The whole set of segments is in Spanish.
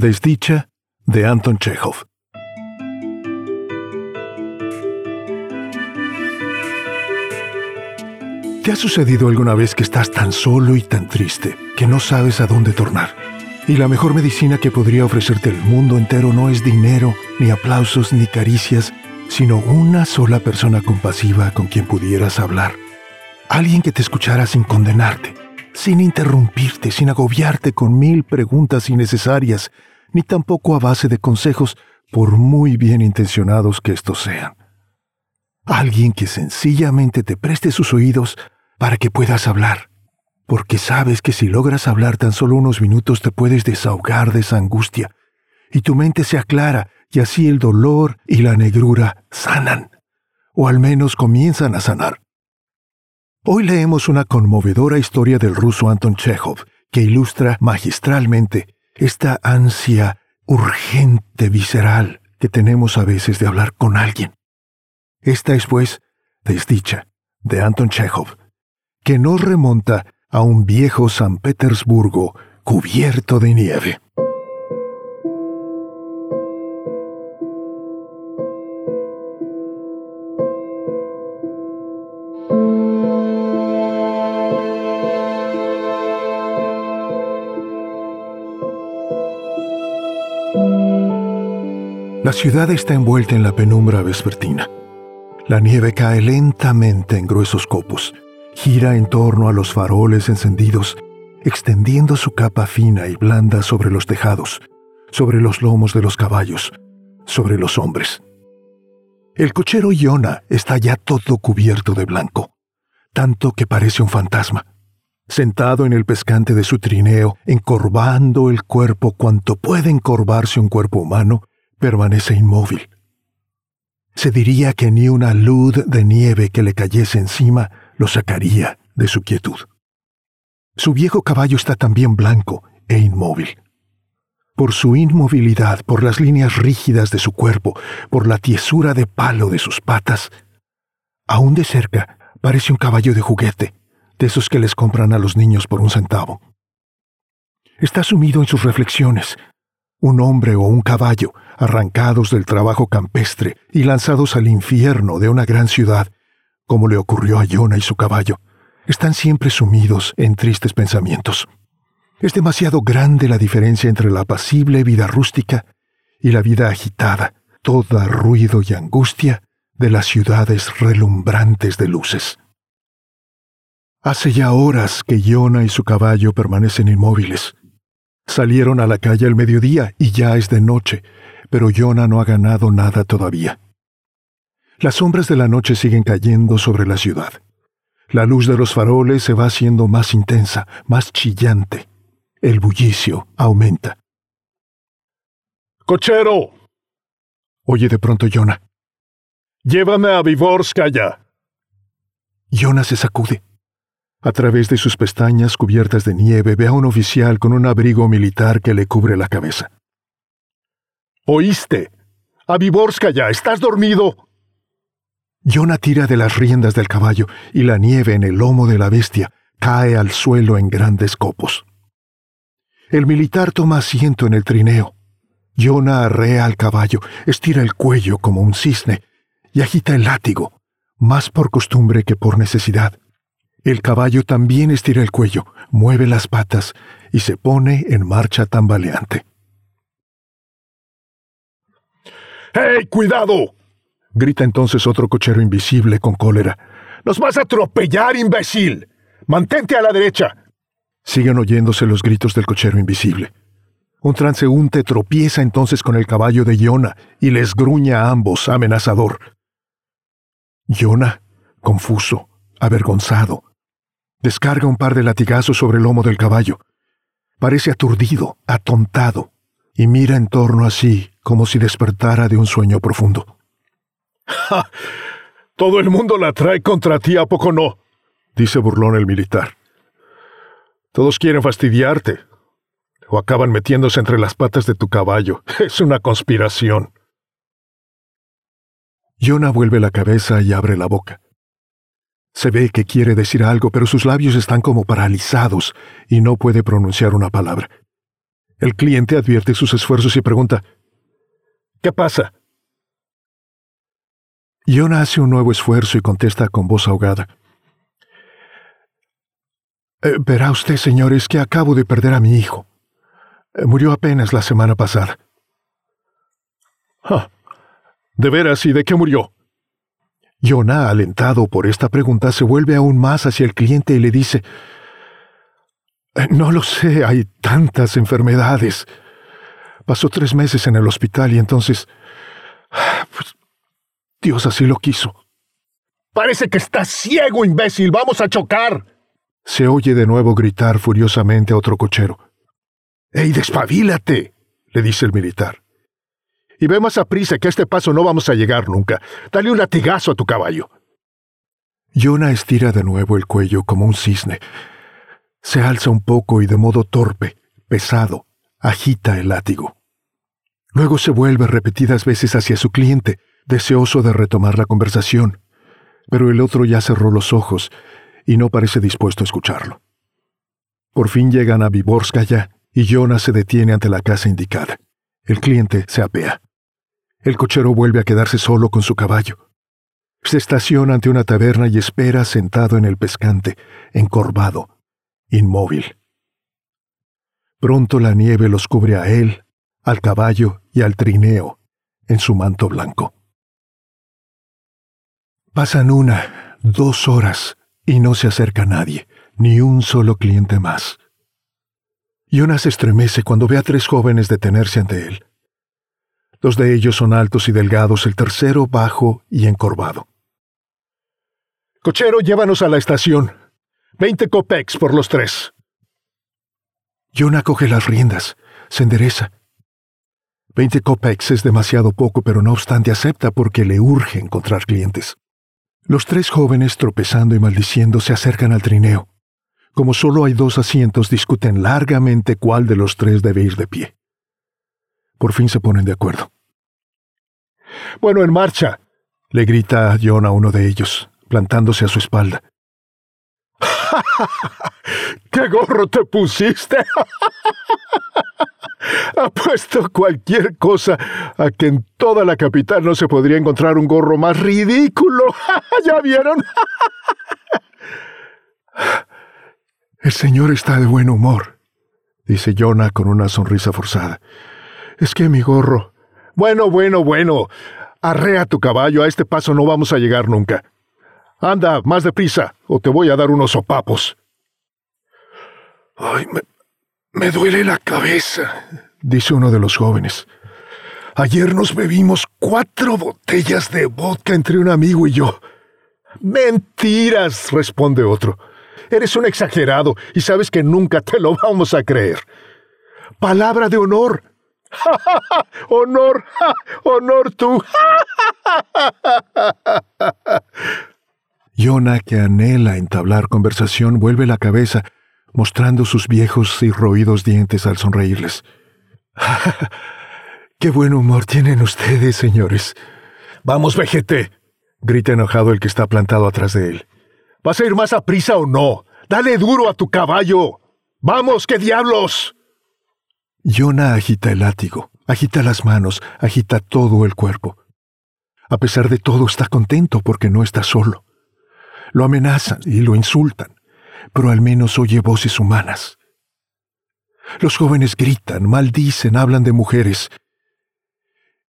Desdicha de Anton Chekhov. ¿Te ha sucedido alguna vez que estás tan solo y tan triste que no sabes a dónde tornar? Y la mejor medicina que podría ofrecerte el mundo entero no es dinero, ni aplausos, ni caricias, sino una sola persona compasiva con quien pudieras hablar. Alguien que te escuchara sin condenarte, sin interrumpirte, sin agobiarte con mil preguntas innecesarias, ni tampoco a base de consejos, por muy bien intencionados que estos sean. Alguien que sencillamente te preste sus oídos para que puedas hablar, porque sabes que si logras hablar tan solo unos minutos te puedes desahogar de esa angustia, y tu mente se aclara, y así el dolor y la negrura sanan, o al menos comienzan a sanar. Hoy leemos una conmovedora historia del ruso Anton Chekhov que ilustra magistralmente esta ansia urgente, visceral, que tenemos a veces de hablar con alguien. Esta es, pues, Desdicha, de Anton Chekhov, que nos remonta a un viejo San Petersburgo cubierto de nieve. Ciudad está envuelta en la penumbra vespertina. La nieve cae lentamente en gruesos copos, gira en torno a los faroles encendidos, extendiendo su capa fina y blanda sobre los tejados, sobre los lomos de los caballos, sobre los hombres. El cochero Iona está ya todo cubierto de blanco, tanto que parece un fantasma. Sentado en el pescante de su trineo, encorvando el cuerpo cuanto puede encorvarse un cuerpo humano, permanece inmóvil. Se diría que ni una luz de nieve que le cayese encima lo sacaría de su quietud. Su viejo caballo está también blanco e inmóvil. Por su inmovilidad, por las líneas rígidas de su cuerpo, por la tiesura de palo de sus patas, aún de cerca parece un caballo de juguete, de esos que les compran a los niños por un centavo. Está sumido en sus reflexiones, un hombre o un caballo, arrancados del trabajo campestre y lanzados al infierno de una gran ciudad, como le ocurrió a Yona y su caballo, están siempre sumidos en tristes pensamientos. Es demasiado grande la diferencia entre la apacible vida rústica y la vida agitada, toda ruido y angustia de las ciudades relumbrantes de luces. Hace ya horas que Yona y su caballo permanecen inmóviles, Salieron a la calle al mediodía y ya es de noche, pero Yona no ha ganado nada todavía. Las sombras de la noche siguen cayendo sobre la ciudad. La luz de los faroles se va haciendo más intensa, más chillante. El bullicio aumenta. ¡Cochero! Oye de pronto Yona. Llévame a Vivorskaya. Yona se sacude. A través de sus pestañas cubiertas de nieve ve a un oficial con un abrigo militar que le cubre la cabeza. ¿Oíste? A ya, ¿estás dormido? Yona tira de las riendas del caballo y la nieve en el lomo de la bestia cae al suelo en grandes copos. El militar toma asiento en el trineo. Yona arrea al caballo, estira el cuello como un cisne y agita el látigo, más por costumbre que por necesidad. El caballo también estira el cuello, mueve las patas y se pone en marcha tambaleante. ¡Hey, cuidado! grita entonces otro cochero invisible con cólera. ¡Nos vas a atropellar, imbécil! ¡Mantente a la derecha! Siguen oyéndose los gritos del cochero invisible. Un transeúnte tropieza entonces con el caballo de Yona y les gruña a ambos amenazador. Yona, confuso, avergonzado, Descarga un par de latigazos sobre el lomo del caballo. Parece aturdido, atontado, y mira en torno así como si despertara de un sueño profundo. ¡Ja! Todo el mundo la trae contra ti, ¿a poco no? dice burlón el militar. Todos quieren fastidiarte. O acaban metiéndose entre las patas de tu caballo. Es una conspiración. Yona vuelve la cabeza y abre la boca. Se ve que quiere decir algo, pero sus labios están como paralizados y no puede pronunciar una palabra. El cliente advierte sus esfuerzos y pregunta, ¿Qué pasa? Yona hace un nuevo esfuerzo y contesta con voz ahogada. Eh, verá usted, señores, que acabo de perder a mi hijo. Eh, murió apenas la semana pasada. ¿De veras y de qué murió? Yona, alentado por esta pregunta, se vuelve aún más hacia el cliente y le dice, eh, No lo sé, hay tantas enfermedades. Pasó tres meses en el hospital y entonces... Pues, Dios así lo quiso. Parece que estás ciego, imbécil. Vamos a chocar. Se oye de nuevo gritar furiosamente a otro cochero. ¡Ey, despabilate! le dice el militar. Y ve más a prisa que a este paso no vamos a llegar nunca. Dale un latigazo a tu caballo. Yona estira de nuevo el cuello como un cisne. Se alza un poco y de modo torpe, pesado, agita el látigo. Luego se vuelve repetidas veces hacia su cliente, deseoso de retomar la conversación, pero el otro ya cerró los ojos y no parece dispuesto a escucharlo. Por fin llegan a Viborskaya y Jonas se detiene ante la casa indicada. El cliente se apea. El cochero vuelve a quedarse solo con su caballo. Se estaciona ante una taberna y espera sentado en el pescante, encorvado, inmóvil. Pronto la nieve los cubre a él, al caballo y al trineo en su manto blanco. Pasan una, dos horas y no se acerca nadie, ni un solo cliente más. Jonas estremece cuando ve a tres jóvenes detenerse ante él. Dos de ellos son altos y delgados, el tercero bajo y encorvado. Cochero, llévanos a la estación. Veinte copex por los tres. Jonah coge las riendas, se endereza. Veinte copex es demasiado poco, pero no obstante acepta porque le urge encontrar clientes. Los tres jóvenes, tropezando y maldiciendo, se acercan al trineo. Como solo hay dos asientos, discuten largamente cuál de los tres debe ir de pie. Por fin se ponen de acuerdo. Bueno, en marcha, le grita John a uno de ellos, plantándose a su espalda. ¿Qué gorro te pusiste? Apuesto cualquier cosa a que en toda la capital no se podría encontrar un gorro más ridículo. ¿Ya vieron? El señor está de buen humor, dice Jonah con una sonrisa forzada. Es que mi gorro. Bueno, bueno, bueno. Arrea tu caballo, a este paso no vamos a llegar nunca. Anda, más deprisa, o te voy a dar unos sopapos. Ay, me, me duele la cabeza, dice uno de los jóvenes. Ayer nos bebimos cuatro botellas de vodka entre un amigo y yo. Mentiras, responde otro. Eres un exagerado y sabes que nunca te lo vamos a creer. Palabra de honor. honor, honor tú. Yona, que anhela entablar conversación, vuelve la cabeza, mostrando sus viejos y roídos dientes al sonreírles. ¡Qué buen humor tienen ustedes, señores! Vamos, vejete, grita enojado el que está plantado atrás de él. ¿Vas a ir más a prisa o no? Dale duro a tu caballo. Vamos, qué diablos. Yona agita el látigo, agita las manos, agita todo el cuerpo. A pesar de todo está contento porque no está solo. Lo amenazan y lo insultan, pero al menos oye voces humanas. Los jóvenes gritan, maldicen, hablan de mujeres.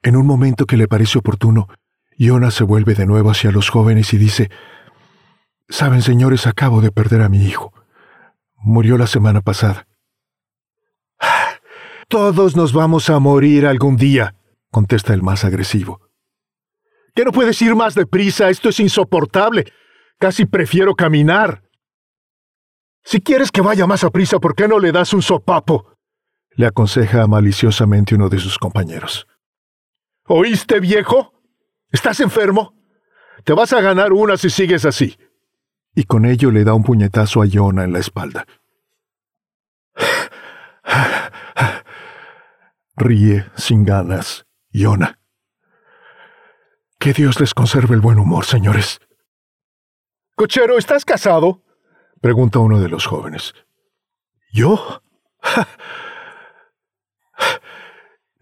En un momento que le parece oportuno, Yona se vuelve de nuevo hacia los jóvenes y dice, Saben, señores, acabo de perder a mi hijo. Murió la semana pasada. Todos nos vamos a morir algún día, contesta el más agresivo. ¿Qué no puedes ir más deprisa? Esto es insoportable. Casi prefiero caminar. Si quieres que vaya más a prisa, ¿por qué no le das un sopapo? le aconseja maliciosamente uno de sus compañeros. ¿Oíste, viejo? ¿Estás enfermo? Te vas a ganar una si sigues así. Y con ello le da un puñetazo a Yona en la espalda. Ríe sin ganas, Yona. Que Dios les conserve el buen humor, señores. Cochero, ¿estás casado? pregunta uno de los jóvenes. ¿Yo?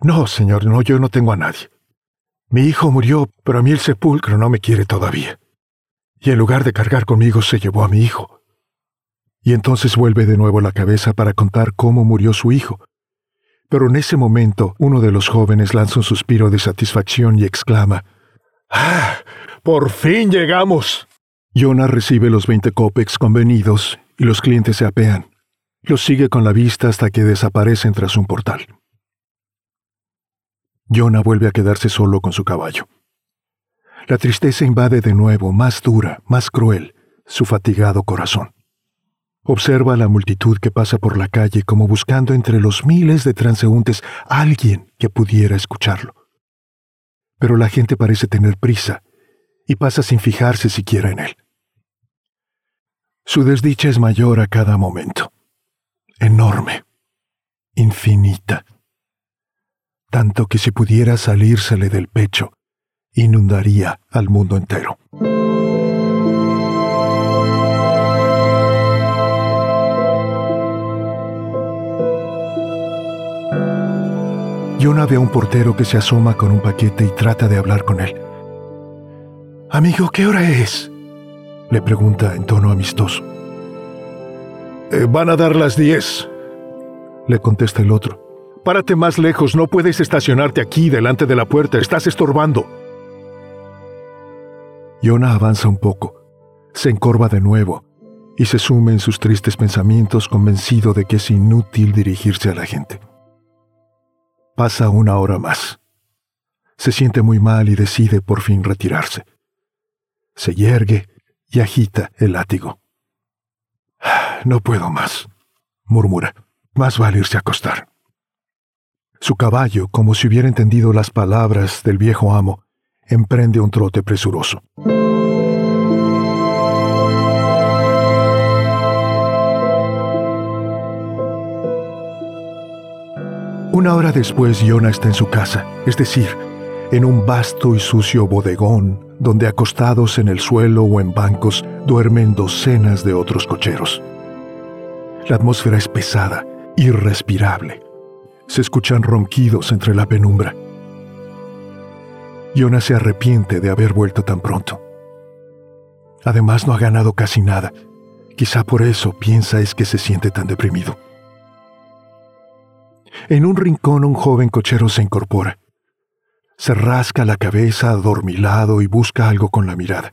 No, señor, no, yo no tengo a nadie. Mi hijo murió, pero a mí el sepulcro no me quiere todavía. Y en lugar de cargar conmigo se llevó a mi hijo. Y entonces vuelve de nuevo la cabeza para contar cómo murió su hijo. Pero en ese momento uno de los jóvenes lanza un suspiro de satisfacción y exclama, ¡Ah! ¡Por fin llegamos! Jonah recibe los 20 copex convenidos y los clientes se apean. Los sigue con la vista hasta que desaparecen tras un portal. Jonah vuelve a quedarse solo con su caballo. La tristeza invade de nuevo, más dura, más cruel, su fatigado corazón. Observa a la multitud que pasa por la calle como buscando entre los miles de transeúntes a alguien que pudiera escucharlo. Pero la gente parece tener prisa y pasa sin fijarse siquiera en él. Su desdicha es mayor a cada momento, enorme, infinita tanto que si pudiera salírsele del pecho, inundaría al mundo entero. Jonah ve a un portero que se asoma con un paquete y trata de hablar con él. Amigo, ¿qué hora es? le pregunta en tono amistoso. Eh, van a dar las diez, le contesta el otro. Párate más lejos, no puedes estacionarte aquí delante de la puerta, estás estorbando. Yona avanza un poco, se encorva de nuevo y se sume en sus tristes pensamientos convencido de que es inútil dirigirse a la gente. Pasa una hora más. Se siente muy mal y decide por fin retirarse. Se yergue y agita el látigo. No puedo más, murmura. Más vale irse a acostar. Su caballo, como si hubiera entendido las palabras del viejo amo, emprende un trote presuroso. Una hora después, Yona está en su casa, es decir, en un vasto y sucio bodegón donde acostados en el suelo o en bancos duermen docenas de otros cocheros. La atmósfera es pesada, irrespirable se escuchan ronquidos entre la penumbra. Yona se arrepiente de haber vuelto tan pronto. Además no ha ganado casi nada. Quizá por eso piensa es que se siente tan deprimido. En un rincón un joven cochero se incorpora. Se rasca la cabeza adormilado y busca algo con la mirada.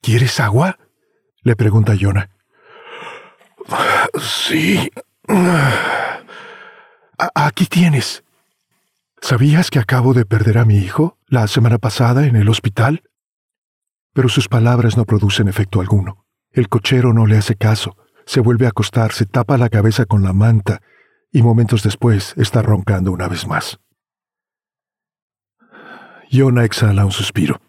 ¿Quieres agua? le pregunta Yona. Sí aquí tienes. ¿Sabías que acabo de perder a mi hijo la semana pasada en el hospital? Pero sus palabras no producen efecto alguno. El cochero no le hace caso, se vuelve a acostar, se tapa la cabeza con la manta y momentos después está roncando una vez más. Yona exhala un suspiro.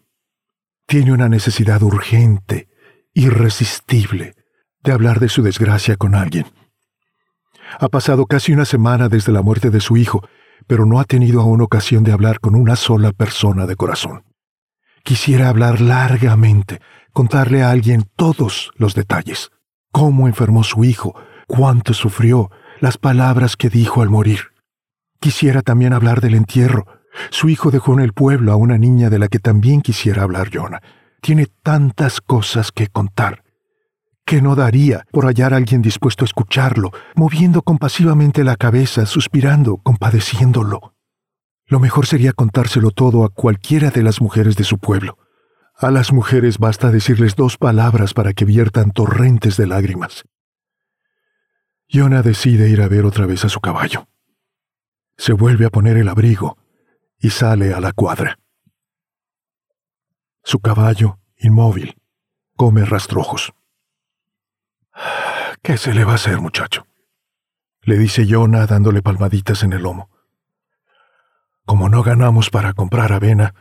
Tiene una necesidad urgente, irresistible, de hablar de su desgracia con alguien. Ha pasado casi una semana desde la muerte de su hijo, pero no ha tenido aún ocasión de hablar con una sola persona de corazón. Quisiera hablar largamente, contarle a alguien todos los detalles. Cómo enfermó su hijo, cuánto sufrió, las palabras que dijo al morir. Quisiera también hablar del entierro. Su hijo dejó en el pueblo a una niña de la que también quisiera hablar Jonah. Tiene tantas cosas que contar que no daría por hallar a alguien dispuesto a escucharlo, moviendo compasivamente la cabeza, suspirando, compadeciéndolo. Lo mejor sería contárselo todo a cualquiera de las mujeres de su pueblo. A las mujeres basta decirles dos palabras para que viertan torrentes de lágrimas. Yona decide ir a ver otra vez a su caballo. Se vuelve a poner el abrigo y sale a la cuadra. Su caballo, inmóvil, come rastrojos. ¿Qué se le va a hacer, muchacho? Le dice Yona dándole palmaditas en el lomo. Como no ganamos para comprar avena,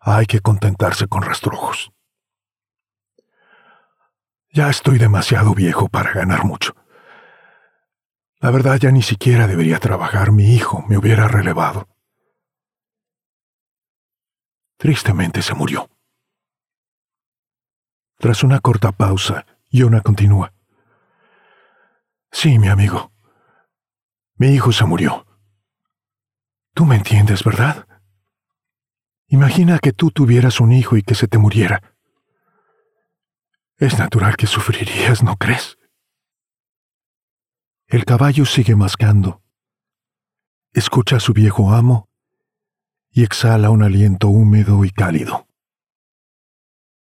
hay que contentarse con rastrojos. Ya estoy demasiado viejo para ganar mucho. La verdad ya ni siquiera debería trabajar, mi hijo me hubiera relevado. Tristemente se murió. Tras una corta pausa, Yona continúa. Sí, mi amigo. Mi hijo se murió. Tú me entiendes, ¿verdad? Imagina que tú tuvieras un hijo y que se te muriera. Es natural que sufrirías, ¿no crees? El caballo sigue mascando. Escucha a su viejo amo y exhala un aliento húmedo y cálido.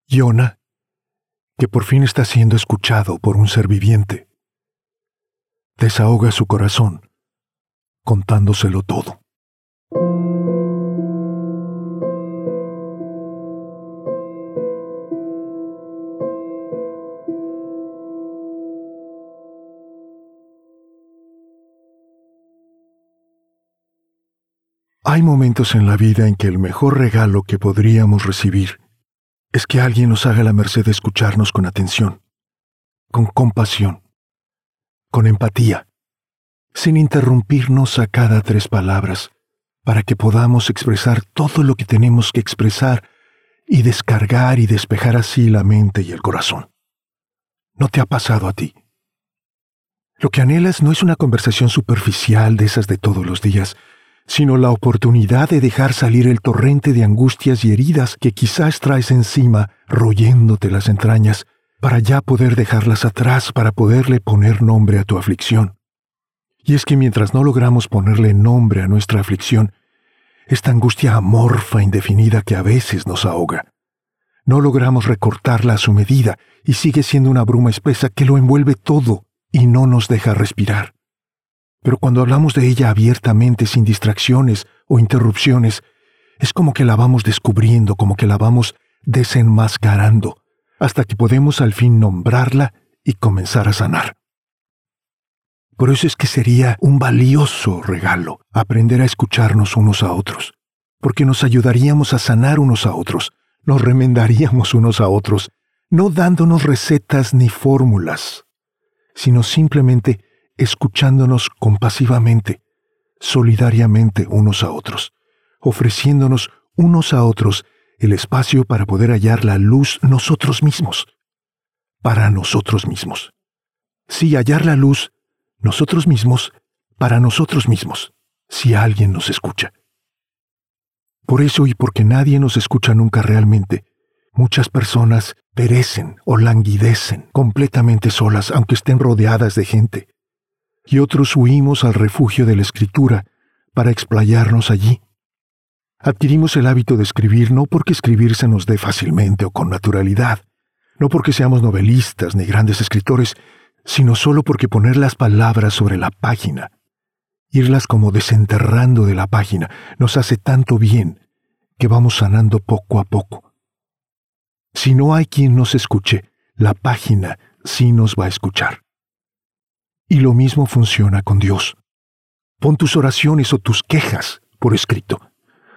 Yona, que por fin está siendo escuchado por un ser viviente, desahoga su corazón contándoselo todo. Hay momentos en la vida en que el mejor regalo que podríamos recibir es que alguien nos haga la merced de escucharnos con atención, con compasión, con empatía, sin interrumpirnos a cada tres palabras, para que podamos expresar todo lo que tenemos que expresar y descargar y despejar así la mente y el corazón. ¿No te ha pasado a ti? Lo que anhelas no es una conversación superficial de esas de todos los días, sino la oportunidad de dejar salir el torrente de angustias y heridas que quizás traes encima, royéndote las entrañas, para ya poder dejarlas atrás, para poderle poner nombre a tu aflicción. Y es que mientras no logramos ponerle nombre a nuestra aflicción, esta angustia amorfa indefinida que a veces nos ahoga, no logramos recortarla a su medida y sigue siendo una bruma espesa que lo envuelve todo y no nos deja respirar. Pero cuando hablamos de ella abiertamente, sin distracciones o interrupciones, es como que la vamos descubriendo, como que la vamos desenmascarando, hasta que podemos al fin nombrarla y comenzar a sanar. Por eso es que sería un valioso regalo aprender a escucharnos unos a otros, porque nos ayudaríamos a sanar unos a otros, nos remendaríamos unos a otros, no dándonos recetas ni fórmulas, sino simplemente escuchándonos compasivamente, solidariamente unos a otros, ofreciéndonos unos a otros el espacio para poder hallar la luz nosotros mismos, para nosotros mismos. Sí, hallar la luz nosotros mismos, para nosotros mismos, si alguien nos escucha. Por eso y porque nadie nos escucha nunca realmente, muchas personas perecen o languidecen completamente solas aunque estén rodeadas de gente, y otros huimos al refugio de la escritura para explayarnos allí. Adquirimos el hábito de escribir no porque escribir se nos dé fácilmente o con naturalidad, no porque seamos novelistas ni grandes escritores, sino solo porque poner las palabras sobre la página, irlas como desenterrando de la página, nos hace tanto bien que vamos sanando poco a poco. Si no hay quien nos escuche, la página sí nos va a escuchar. Y lo mismo funciona con Dios. Pon tus oraciones o tus quejas por escrito.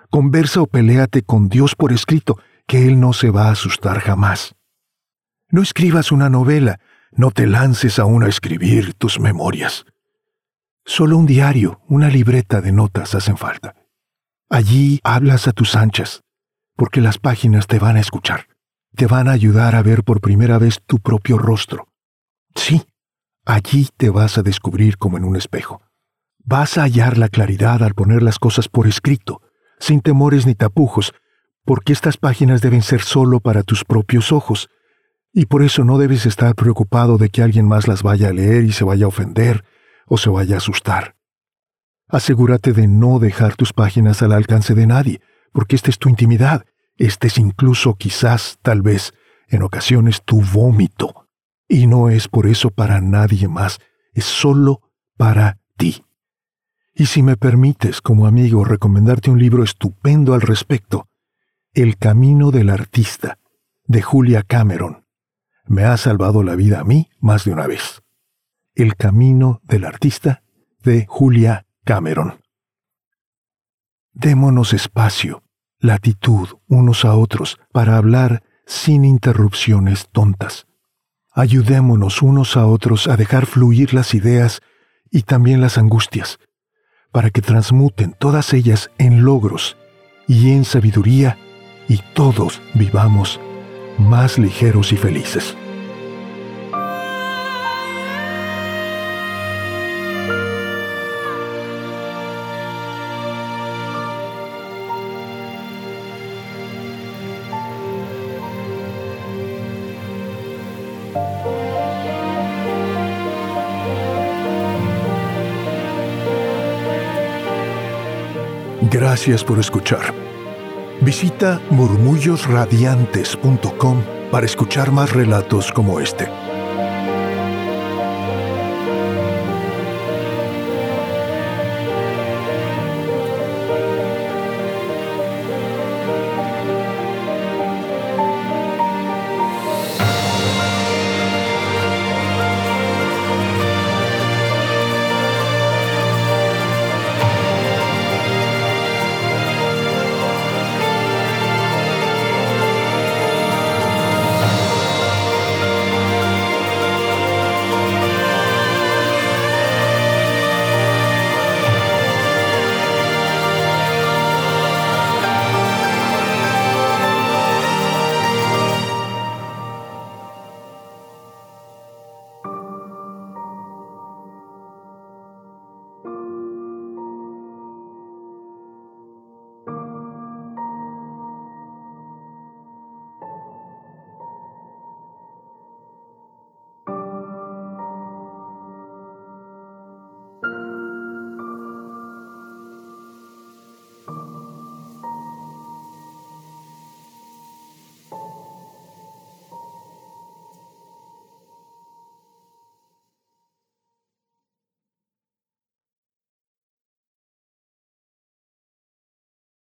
Conversa o peléate con Dios por escrito, que Él no se va a asustar jamás. No escribas una novela, no te lances aún a escribir tus memorias. Solo un diario, una libreta de notas hacen falta. Allí hablas a tus anchas, porque las páginas te van a escuchar, te van a ayudar a ver por primera vez tu propio rostro. Sí, Allí te vas a descubrir como en un espejo. Vas a hallar la claridad al poner las cosas por escrito, sin temores ni tapujos, porque estas páginas deben ser solo para tus propios ojos, y por eso no debes estar preocupado de que alguien más las vaya a leer y se vaya a ofender o se vaya a asustar. Asegúrate de no dejar tus páginas al alcance de nadie, porque esta es tu intimidad, este es incluso quizás, tal vez, en ocasiones tu vómito. Y no es por eso para nadie más, es solo para ti. Y si me permites, como amigo, recomendarte un libro estupendo al respecto, El Camino del Artista, de Julia Cameron. Me ha salvado la vida a mí más de una vez. El Camino del Artista, de Julia Cameron. Démonos espacio, latitud unos a otros para hablar sin interrupciones tontas Ayudémonos unos a otros a dejar fluir las ideas y también las angustias, para que transmuten todas ellas en logros y en sabiduría y todos vivamos más ligeros y felices. Gracias por escuchar. Visita murmullosradiantes.com para escuchar más relatos como este.